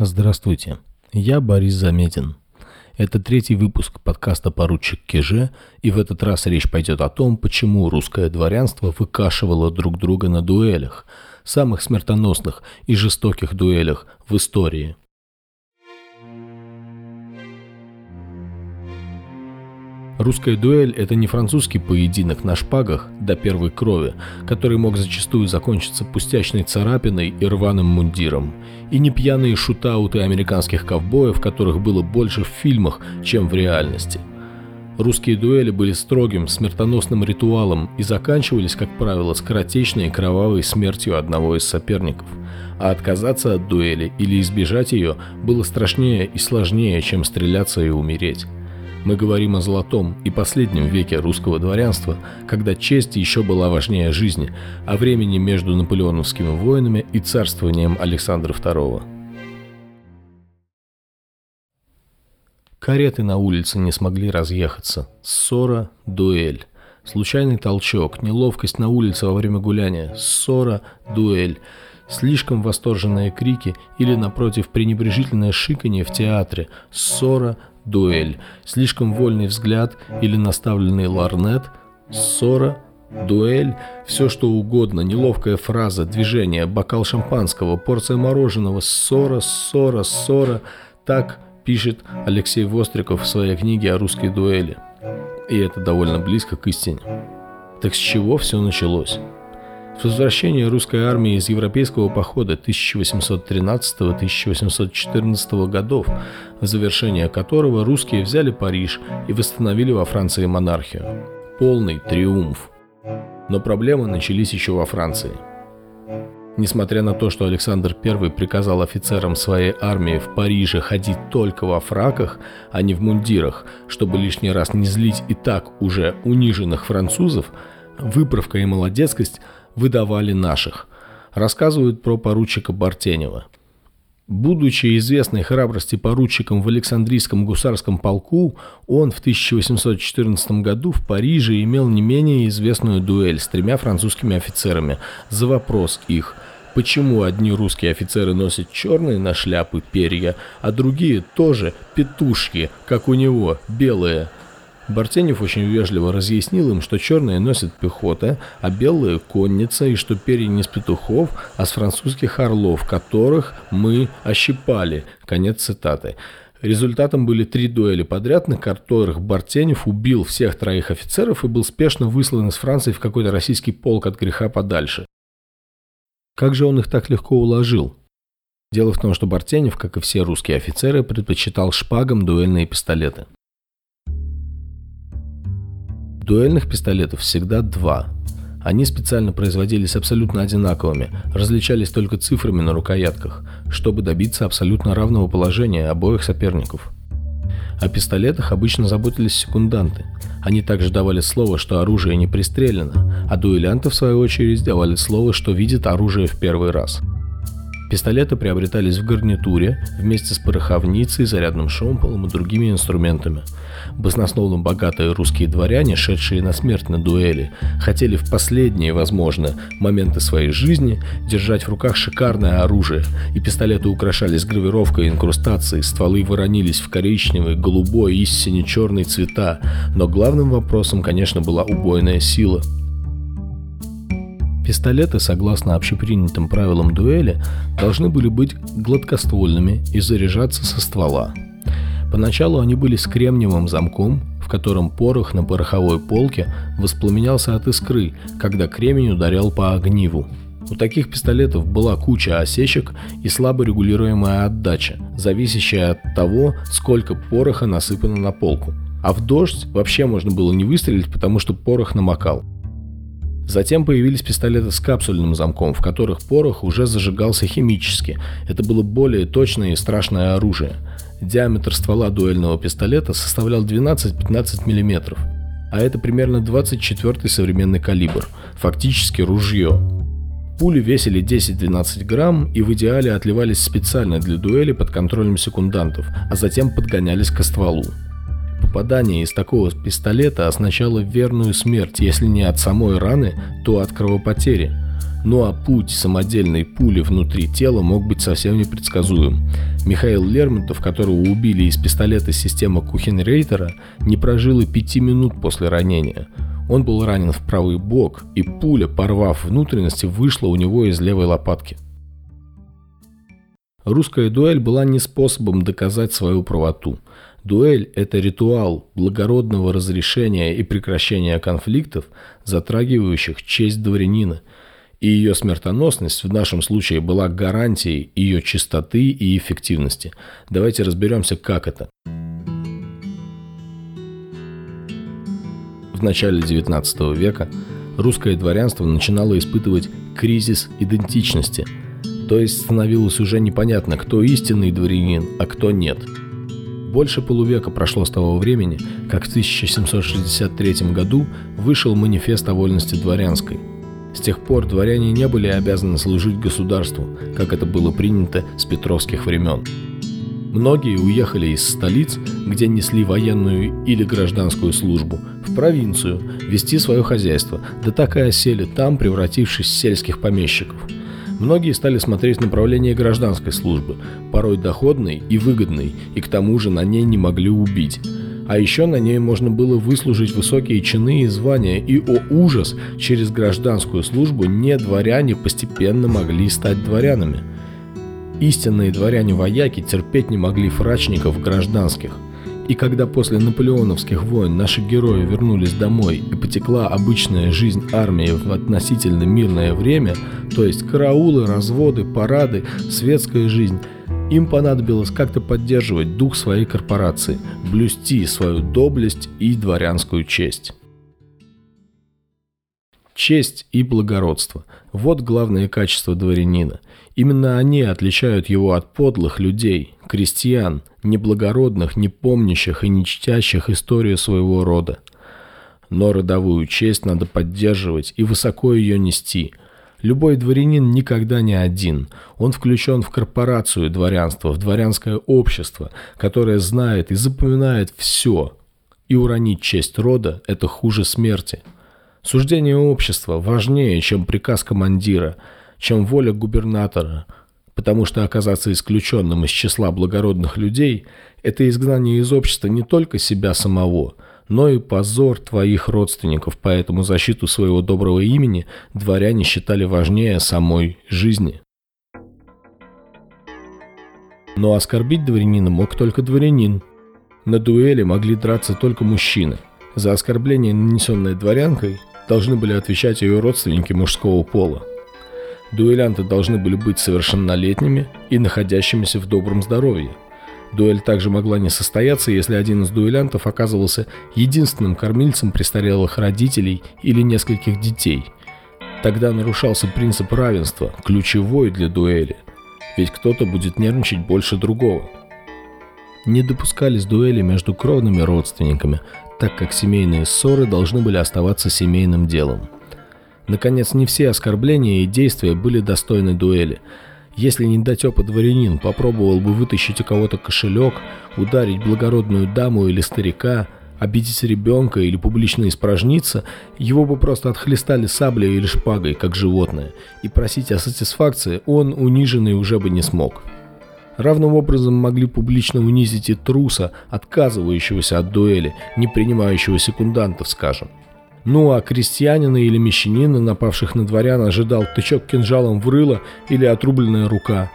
Здравствуйте, я Борис Заметин. Это третий выпуск подкаста «Поручик Киже», и в этот раз речь пойдет о том, почему русское дворянство выкашивало друг друга на дуэлях, самых смертоносных и жестоких дуэлях в истории – Русская дуэль – это не французский поединок на шпагах до первой крови, который мог зачастую закончиться пустячной царапиной и рваным мундиром, и не пьяные шутауты американских ковбоев, которых было больше в фильмах, чем в реальности. Русские дуэли были строгим, смертоносным ритуалом и заканчивались, как правило, скоротечной и кровавой смертью одного из соперников. А отказаться от дуэли или избежать ее было страшнее и сложнее, чем стреляться и умереть. Мы говорим о золотом и последнем веке русского дворянства, когда честь еще была важнее жизни, о времени между наполеоновскими войнами и царствованием Александра II. Кареты на улице не смогли разъехаться. Ссора, дуэль. Случайный толчок, неловкость на улице во время гуляния. Ссора, дуэль. Слишком восторженные крики или, напротив, пренебрежительное шиканье в театре. Ссора, дуэль, слишком вольный взгляд или наставленный ларнет, ссора, дуэль, все что угодно, неловкая фраза, движение, бокал шампанского, порция мороженого, ссора, ссора, ссора. Так пишет Алексей Востриков в своей книге о русской дуэли. И это довольно близко к истине. Так с чего все началось? С возвращения русской армии из европейского похода 1813-1814 годов, в завершение которого русские взяли Париж и восстановили во Франции монархию. Полный триумф. Но проблемы начались еще во Франции. Несмотря на то, что Александр I приказал офицерам своей армии в Париже ходить только во фраках, а не в мундирах, чтобы лишний раз не злить и так уже униженных французов, выправка и молодецкость – выдавали наших. Рассказывают про поручика Бартенева. Будучи известной храбрости поручиком в Александрийском гусарском полку, он в 1814 году в Париже имел не менее известную дуэль с тремя французскими офицерами за вопрос их – Почему одни русские офицеры носят черные на шляпы перья, а другие тоже петушки, как у него, белые? Бартенев очень вежливо разъяснил им, что черные носят пехота, а белые – конница, и что перья не с петухов, а с французских орлов, которых мы ощипали. Конец цитаты. Результатом были три дуэли подряд, на которых Бартенев убил всех троих офицеров и был спешно выслан из Франции в какой-то российский полк от греха подальше. Как же он их так легко уложил? Дело в том, что Бартенев, как и все русские офицеры, предпочитал шпагам дуэльные пистолеты. Дуэльных пистолетов всегда два. Они специально производились абсолютно одинаковыми, различались только цифрами на рукоятках, чтобы добиться абсолютно равного положения обоих соперников. О пистолетах обычно заботились секунданты. Они также давали слово, что оружие не пристрелено, а дуэлянты, в свою очередь, давали слово, что видят оружие в первый раз – Пистолеты приобретались в гарнитуре вместе с пороховницей, зарядным шомполом и другими инструментами. Баснословно богатые русские дворяне, шедшие на смерть на дуэли, хотели в последние, возможно, моменты своей жизни держать в руках шикарное оружие, и пистолеты украшались гравировкой и инкрустацией, стволы воронились в коричневый, голубой и сине-черный цвета, но главным вопросом, конечно, была убойная сила – Пистолеты, согласно общепринятым правилам дуэли, должны были быть гладкоствольными и заряжаться со ствола. Поначалу они были с кремниевым замком, в котором порох на пороховой полке воспламенялся от искры, когда кремень ударял по огниву. У таких пистолетов была куча осечек и слабо регулируемая отдача, зависящая от того, сколько пороха насыпано на полку. А в дождь вообще можно было не выстрелить, потому что порох намокал. Затем появились пистолеты с капсульным замком, в которых порох уже зажигался химически. Это было более точное и страшное оружие. Диаметр ствола дуэльного пистолета составлял 12-15 мм, а это примерно 24-й современный калибр, фактически ружье. Пули весили 10-12 грамм и в идеале отливались специально для дуэли под контролем секундантов, а затем подгонялись к стволу. Попадание из такого пистолета означало верную смерть, если не от самой раны, то от кровопотери. Ну а путь самодельной пули внутри тела мог быть совсем непредсказуем. Михаил Лермонтов, которого убили из пистолета системы Кухенрейтера, не прожил и пяти минут после ранения. Он был ранен в правый бок, и пуля, порвав внутренности, вышла у него из левой лопатки. Русская дуэль была не способом доказать свою правоту. Дуэль – это ритуал благородного разрешения и прекращения конфликтов, затрагивающих честь дворянина – и ее смертоносность в нашем случае была гарантией ее чистоты и эффективности. Давайте разберемся, как это. В начале XIX века русское дворянство начинало испытывать кризис идентичности, то есть становилось уже непонятно, кто истинный дворянин, а кто нет. Больше полувека прошло с того времени, как в 1763 году вышел манифест о вольности дворянской – с тех пор дворяне не были обязаны служить государству, как это было принято с петровских времен. Многие уехали из столиц, где несли военную или гражданскую службу, в провинцию, вести свое хозяйство, да так и осели там, превратившись в сельских помещиков. Многие стали смотреть направление гражданской службы, порой доходной и выгодной, и к тому же на ней не могли убить – а еще на ней можно было выслужить высокие чины и звания, и, о ужас, через гражданскую службу не дворяне постепенно могли стать дворянами. Истинные дворяне-вояки терпеть не могли фрачников гражданских. И когда после наполеоновских войн наши герои вернулись домой и потекла обычная жизнь армии в относительно мирное время, то есть караулы, разводы, парады, светская жизнь – им понадобилось как-то поддерживать дух своей корпорации, блюсти свою доблесть и дворянскую честь. Честь и благородство – вот главные качества дворянина. Именно они отличают его от подлых людей, крестьян, неблагородных, не помнящих и не чтящих историю своего рода. Но родовую честь надо поддерживать и высоко ее нести – Любой дворянин никогда не один. Он включен в корпорацию дворянства, в дворянское общество, которое знает и запоминает все. И уронить честь рода – это хуже смерти. Суждение общества важнее, чем приказ командира, чем воля губернатора, потому что оказаться исключенным из числа благородных людей – это изгнание из общества не только себя самого – но и позор твоих родственников, поэтому защиту своего доброго имени дворяне считали важнее самой жизни. Но оскорбить дворянина мог только дворянин. На дуэли могли драться только мужчины. За оскорбление, нанесенное дворянкой, должны были отвечать ее родственники мужского пола. Дуэлянты должны были быть совершеннолетними и находящимися в добром здоровье – Дуэль также могла не состояться, если один из дуэлянтов оказывался единственным кормильцем престарелых родителей или нескольких детей. Тогда нарушался принцип равенства, ключевой для дуэли, ведь кто-то будет нервничать больше другого. Не допускались дуэли между кровными родственниками, так как семейные ссоры должны были оставаться семейным делом. Наконец, не все оскорбления и действия были достойны дуэли – если не дать дворянин попробовал бы вытащить у кого-то кошелек, ударить благородную даму или старика, обидеть ребенка или публично испражниться, его бы просто отхлестали саблей или шпагой, как животное, и просить о сатисфакции он, униженный, уже бы не смог. Равным образом могли публично унизить и труса, отказывающегося от дуэли, не принимающего секундантов, скажем. Ну а крестьянина или мещанина, напавших на дворян, ожидал тычок кинжалом в рыло или отрубленная рука.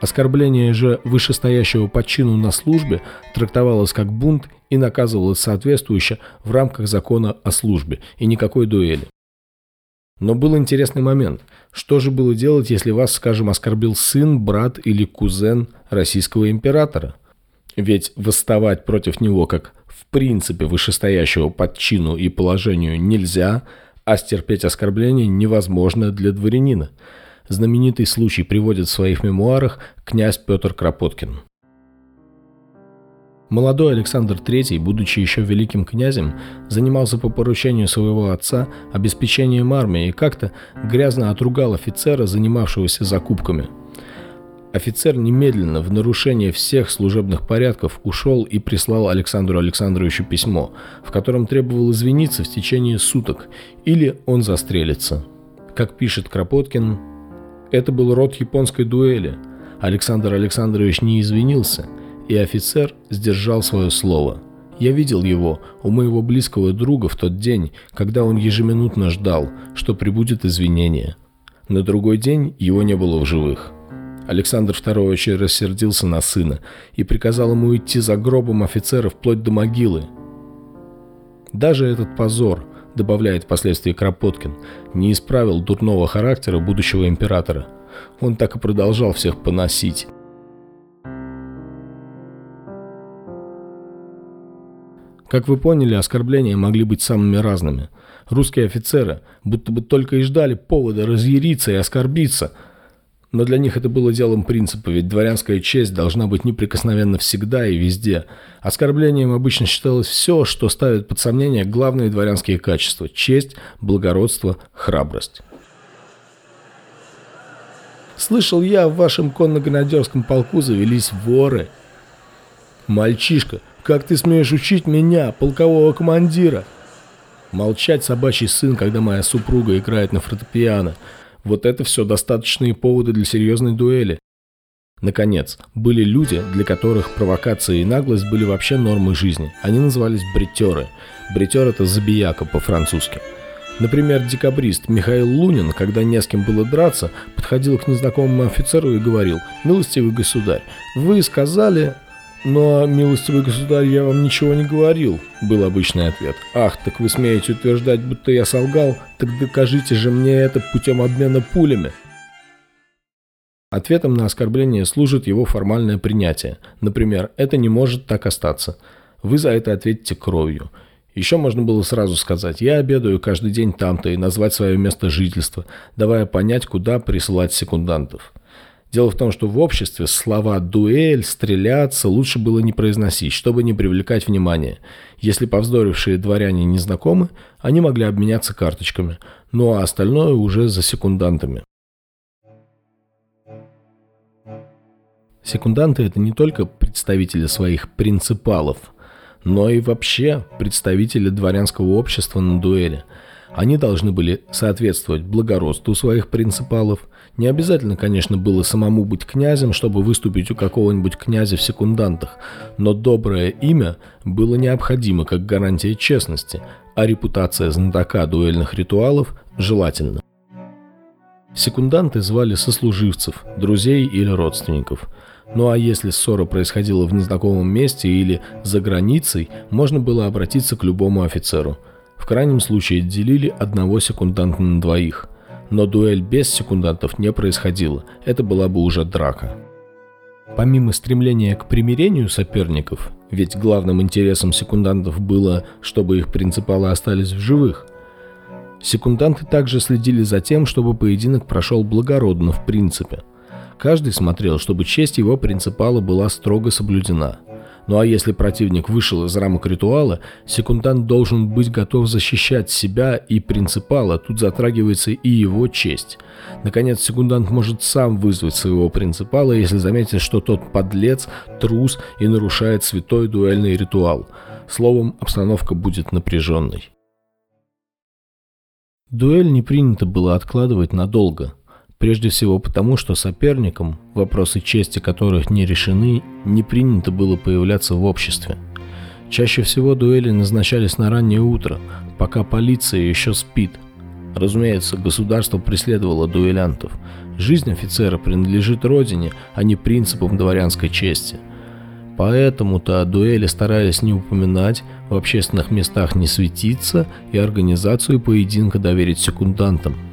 Оскорбление же вышестоящего по чину на службе трактовалось как бунт и наказывалось соответствующе в рамках закона о службе и никакой дуэли. Но был интересный момент. Что же было делать, если вас, скажем, оскорбил сын, брат или кузен российского императора? Ведь восставать против него как в принципе вышестоящего под чину и положению нельзя, а стерпеть оскорбление невозможно для дворянина. Знаменитый случай приводит в своих мемуарах князь Петр Кропоткин. Молодой Александр III, будучи еще великим князем, занимался по поручению своего отца обеспечением армии и как-то грязно отругал офицера, занимавшегося закупками – Офицер немедленно, в нарушение всех служебных порядков, ушел и прислал Александру Александровичу письмо, в котором требовал извиниться в течение суток, или он застрелится. Как пишет Кропоткин, это был род японской дуэли. Александр Александрович не извинился, и офицер сдержал свое слово. Я видел его у моего близкого друга в тот день, когда он ежеминутно ждал, что прибудет извинение. На другой день его не было в живых. Александр II очень рассердился на сына и приказал ему идти за гробом офицера вплоть до могилы. Даже этот позор, добавляет впоследствии Кропоткин, не исправил дурного характера будущего императора. Он так и продолжал всех поносить. Как вы поняли, оскорбления могли быть самыми разными. Русские офицеры будто бы только и ждали повода разъяриться и оскорбиться – но для них это было делом принципа, ведь дворянская честь должна быть неприкосновенна всегда и везде. Оскорблением обычно считалось все, что ставит под сомнение главные дворянские качества – честь, благородство, храбрость. Слышал я, в вашем конно-гранадерском полку завелись воры. Мальчишка, как ты смеешь учить меня, полкового командира? Молчать собачий сын, когда моя супруга играет на фортепиано – вот это все достаточные поводы для серьезной дуэли. Наконец, были люди, для которых провокация и наглость были вообще нормой жизни. Они назывались бритеры. Бритер – это забияка по-французски. Например, декабрист Михаил Лунин, когда не с кем было драться, подходил к незнакомому офицеру и говорил «Милостивый государь, вы сказали, «Но, милостивый государь, я вам ничего не говорил», — был обычный ответ. «Ах, так вы смеете утверждать, будто я солгал? Так докажите же мне это путем обмена пулями». Ответом на оскорбление служит его формальное принятие. Например, «это не может так остаться». Вы за это ответите кровью. Еще можно было сразу сказать «я обедаю каждый день там-то» и назвать свое место жительства, давая понять, куда присылать секундантов. Дело в том, что в обществе слова «дуэль», «стреляться» лучше было не произносить, чтобы не привлекать внимание. Если повздорившие дворяне не знакомы, они могли обменяться карточками, ну а остальное уже за секундантами. Секунданты – это не только представители своих принципалов, но и вообще представители дворянского общества на дуэли – они должны были соответствовать благородству своих принципалов. Не обязательно, конечно, было самому быть князем, чтобы выступить у какого-нибудь князя в секундантах, но доброе имя было необходимо как гарантия честности, а репутация знатока дуэльных ритуалов желательна. Секунданты звали сослуживцев, друзей или родственников. Ну а если ссора происходила в незнакомом месте или за границей, можно было обратиться к любому офицеру – в крайнем случае делили одного секунданта на двоих. Но дуэль без секундантов не происходила, это была бы уже драка. Помимо стремления к примирению соперников, ведь главным интересом секундантов было, чтобы их принципалы остались в живых, секунданты также следили за тем, чтобы поединок прошел благородно в принципе. Каждый смотрел, чтобы честь его принципала была строго соблюдена – ну а если противник вышел из рамок ритуала, секундант должен быть готов защищать себя и принципала, тут затрагивается и его честь. Наконец, секундант может сам вызвать своего принципала, если заметит, что тот подлец, трус и нарушает святой дуэльный ритуал. Словом, обстановка будет напряженной. Дуэль не принято было откладывать надолго – Прежде всего потому, что соперникам, вопросы чести которых не решены, не принято было появляться в обществе. Чаще всего дуэли назначались на раннее утро, пока полиция еще спит. Разумеется, государство преследовало дуэлянтов. Жизнь офицера принадлежит родине, а не принципам дворянской чести. Поэтому-то дуэли старались не упоминать, в общественных местах не светиться и организацию поединка доверить секундантам –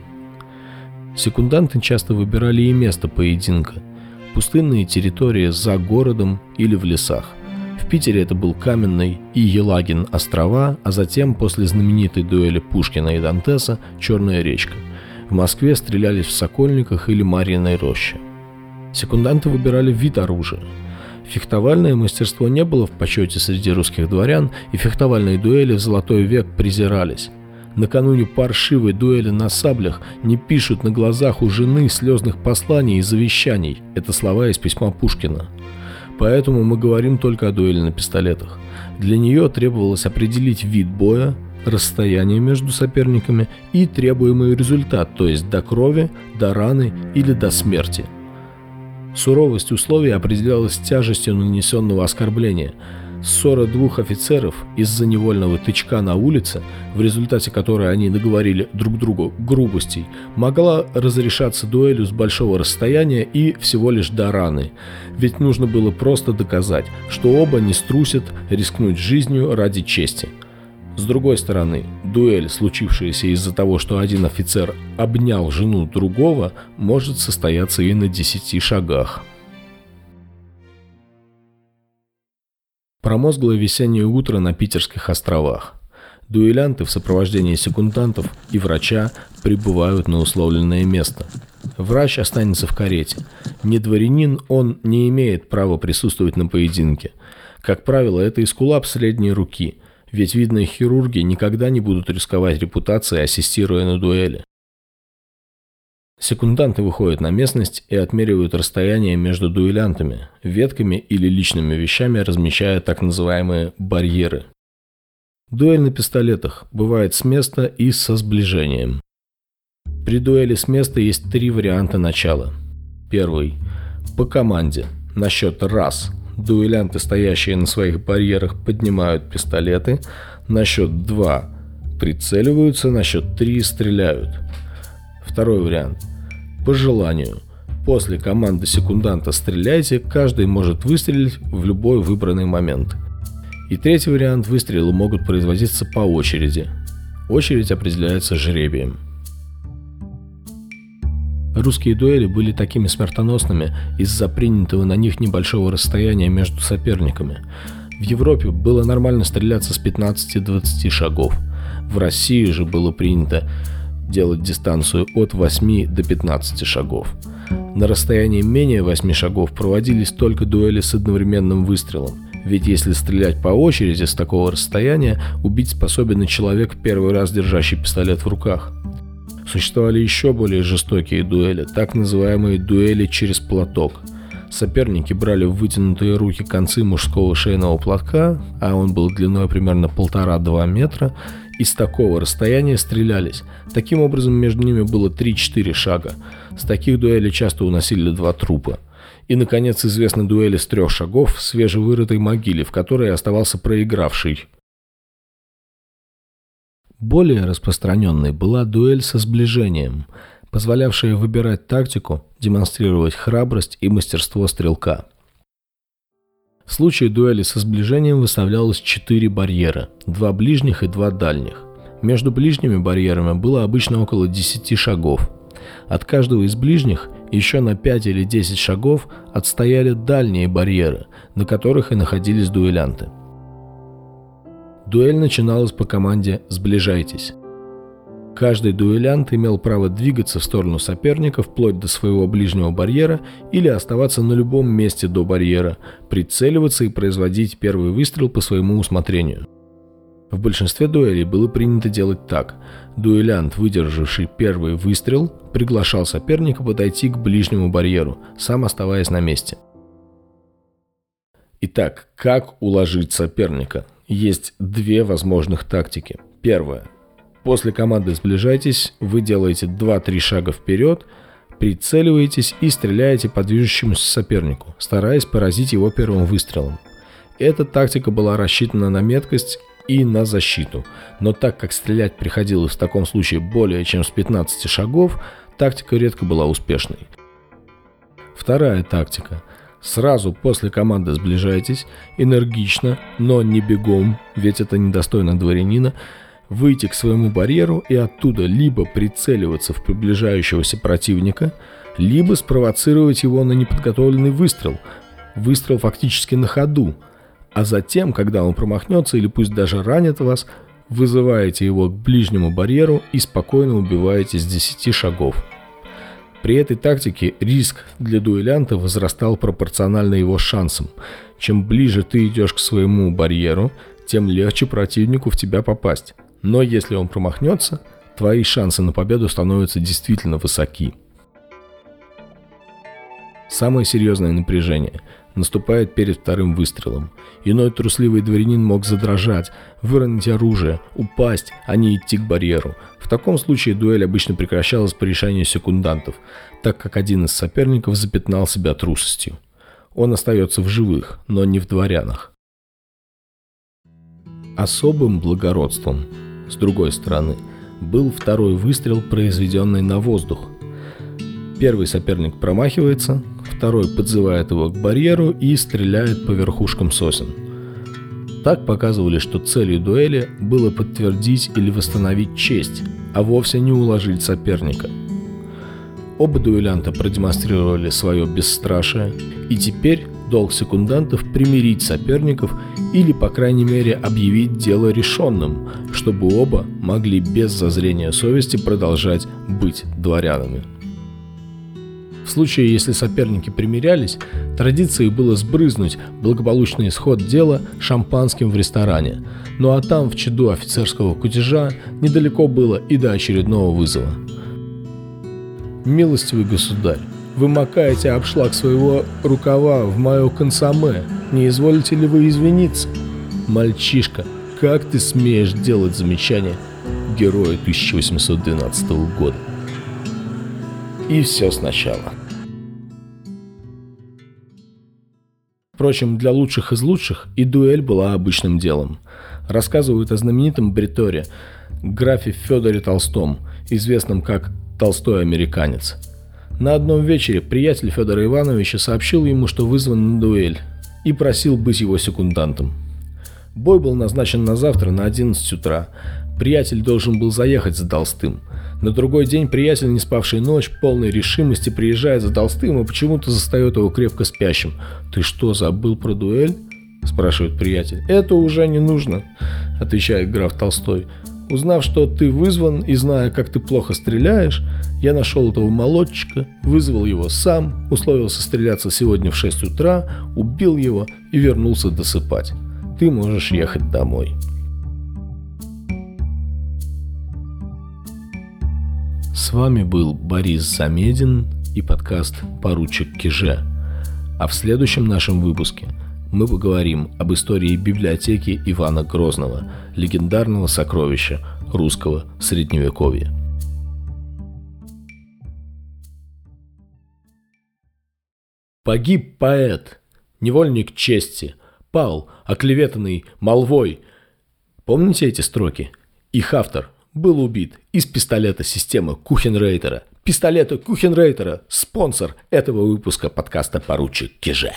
Секунданты часто выбирали и место поединка – пустынные территории за городом или в лесах. В Питере это был Каменный и Елагин острова, а затем, после знаменитой дуэли Пушкина и Дантеса, Черная речка. В Москве стрелялись в Сокольниках или Марьиной роще. Секунданты выбирали вид оружия. Фехтовальное мастерство не было в почете среди русских дворян, и фехтовальные дуэли в золотой век презирались. Накануне паршивой дуэли на саблях не пишут на глазах у жены слезных посланий и завещаний. Это слова из письма Пушкина. Поэтому мы говорим только о дуэли на пистолетах. Для нее требовалось определить вид боя, расстояние между соперниками и требуемый результат, то есть до крови, до раны или до смерти. Суровость условий определялась тяжестью нанесенного оскорбления – Ссора двух офицеров из-за невольного тычка на улице, в результате которой они наговорили друг другу грубостей, могла разрешаться дуэлью с большого расстояния и всего лишь до раны. Ведь нужно было просто доказать, что оба не струсят рискнуть жизнью ради чести. С другой стороны, дуэль, случившаяся из-за того, что один офицер обнял жену другого, может состояться и на десяти шагах. Промозглое весеннее утро на Питерских островах. Дуэлянты в сопровождении секундантов и врача прибывают на условленное место. Врач останется в карете. Не дворянин, он не имеет права присутствовать на поединке. Как правило, это эскулап средней руки, ведь видные хирурги никогда не будут рисковать репутацией, ассистируя на дуэли. Секунданты выходят на местность и отмеривают расстояние между дуэлянтами, ветками или личными вещами размещая так называемые барьеры. Дуэль на пистолетах бывает с места и со сближением. При дуэли с места есть три варианта начала. Первый. По команде. На счет раз. Дуэлянты, стоящие на своих барьерах, поднимают пистолеты. На счет два. Прицеливаются. На счет три. Стреляют. Второй вариант – по желанию. После команды секунданта «Стреляйте» каждый может выстрелить в любой выбранный момент. И третий вариант – выстрелы могут производиться по очереди. Очередь определяется жребием. Русские дуэли были такими смертоносными из-за принятого на них небольшого расстояния между соперниками. В Европе было нормально стреляться с 15-20 шагов. В России же было принято делать дистанцию от 8 до 15 шагов. На расстоянии менее 8 шагов проводились только дуэли с одновременным выстрелом, ведь если стрелять по очереди с такого расстояния, убить способен и человек, первый раз держащий пистолет в руках. Существовали еще более жестокие дуэли, так называемые дуэли через платок. Соперники брали в вытянутые руки концы мужского шейного платка, а он был длиной примерно полтора-два метра, и с такого расстояния стрелялись. Таким образом, между ними было 3-4 шага. С таких дуэлей часто уносили два трупа. И, наконец, известны дуэли с трех шагов в свежевырытой могиле, в которой оставался проигравший. Более распространенной была дуэль со сближением, позволявшая выбирать тактику, демонстрировать храбрость и мастерство стрелка. В случае дуэли со сближением выставлялось четыре барьера, два ближних и два дальних. Между ближними барьерами было обычно около 10 шагов. От каждого из ближних еще на 5 или 10 шагов отстояли дальние барьеры, на которых и находились дуэлянты. Дуэль начиналась по команде «Сближайтесь». Каждый дуэлянт имел право двигаться в сторону соперника вплоть до своего ближнего барьера или оставаться на любом месте до барьера, прицеливаться и производить первый выстрел по своему усмотрению. В большинстве дуэлей было принято делать так. Дуэлянт, выдержавший первый выстрел, приглашал соперника подойти к ближнему барьеру, сам оставаясь на месте. Итак, как уложить соперника? Есть две возможных тактики. Первая После команды «Сближайтесь» вы делаете 2-3 шага вперед, прицеливаетесь и стреляете по движущемуся сопернику, стараясь поразить его первым выстрелом. Эта тактика была рассчитана на меткость и на защиту, но так как стрелять приходилось в таком случае более чем с 15 шагов, тактика редко была успешной. Вторая тактика – Сразу после команды «Сближайтесь», энергично, но не бегом, ведь это недостойно дворянина, выйти к своему барьеру и оттуда либо прицеливаться в приближающегося противника, либо спровоцировать его на неподготовленный выстрел, выстрел фактически на ходу, а затем, когда он промахнется или пусть даже ранит вас, вызываете его к ближнему барьеру и спокойно убиваете с 10 шагов. При этой тактике риск для дуэлянта возрастал пропорционально его шансам. Чем ближе ты идешь к своему барьеру, тем легче противнику в тебя попасть. Но если он промахнется, твои шансы на победу становятся действительно высоки. Самое серьезное напряжение наступает перед вторым выстрелом. Иной трусливый дворянин мог задрожать, выронить оружие, упасть, а не идти к барьеру. В таком случае дуэль обычно прекращалась по решению секундантов, так как один из соперников запятнал себя трусостью. Он остается в живых, но не в дворянах. Особым благородством, с другой стороны, был второй выстрел, произведенный на воздух. Первый соперник промахивается, второй подзывает его к барьеру и стреляет по верхушкам сосен. Так показывали, что целью дуэли было подтвердить или восстановить честь, а вовсе не уложить соперника. Оба дуэлянта продемонстрировали свое бесстрашие, и теперь долг секундантов примирить соперников или, по крайней мере, объявить дело решенным, чтобы оба могли без зазрения совести продолжать быть дворянами. В случае, если соперники примирялись, традицией было сбрызнуть благополучный исход дела шампанским в ресторане. Ну а там, в чаду офицерского кутежа, недалеко было и до очередного вызова. «Милостивый государь, вы макаете обшлаг своего рукава в мое консоме. Не изволите ли вы извиниться?» «Мальчишка, как ты смеешь делать замечания героя 1812 года?» И все сначала. Впрочем, для лучших из лучших и дуэль была обычным делом. Рассказывают о знаменитом бриторе, графе Федоре Толстом, известном как «Толстой американец». На одном вечере приятель Федора Ивановича сообщил ему, что вызван на дуэль, и просил быть его секундантом. Бой был назначен на завтра на 11 утра. Приятель должен был заехать за Толстым – на другой день приятель, не спавший ночь, полной решимости, приезжает за Толстым и почему-то застает его крепко спящим. «Ты что, забыл про дуэль?» – спрашивает приятель. «Это уже не нужно», – отвечает граф Толстой. «Узнав, что ты вызван и зная, как ты плохо стреляешь, я нашел этого молодчика, вызвал его сам, условился стреляться сегодня в 6 утра, убил его и вернулся досыпать. Ты можешь ехать домой». С вами был Борис Замедин и подкаст «Поручик Киже». А в следующем нашем выпуске мы поговорим об истории библиотеки Ивана Грозного, легендарного сокровища русского средневековья. Погиб поэт, невольник чести, пал, оклеветанный молвой. Помните эти строки? Их автор был убит из пистолета системы Кухенрейтера. Пистолета Кухенрейтера – спонсор этого выпуска подкаста «Поручик Киже».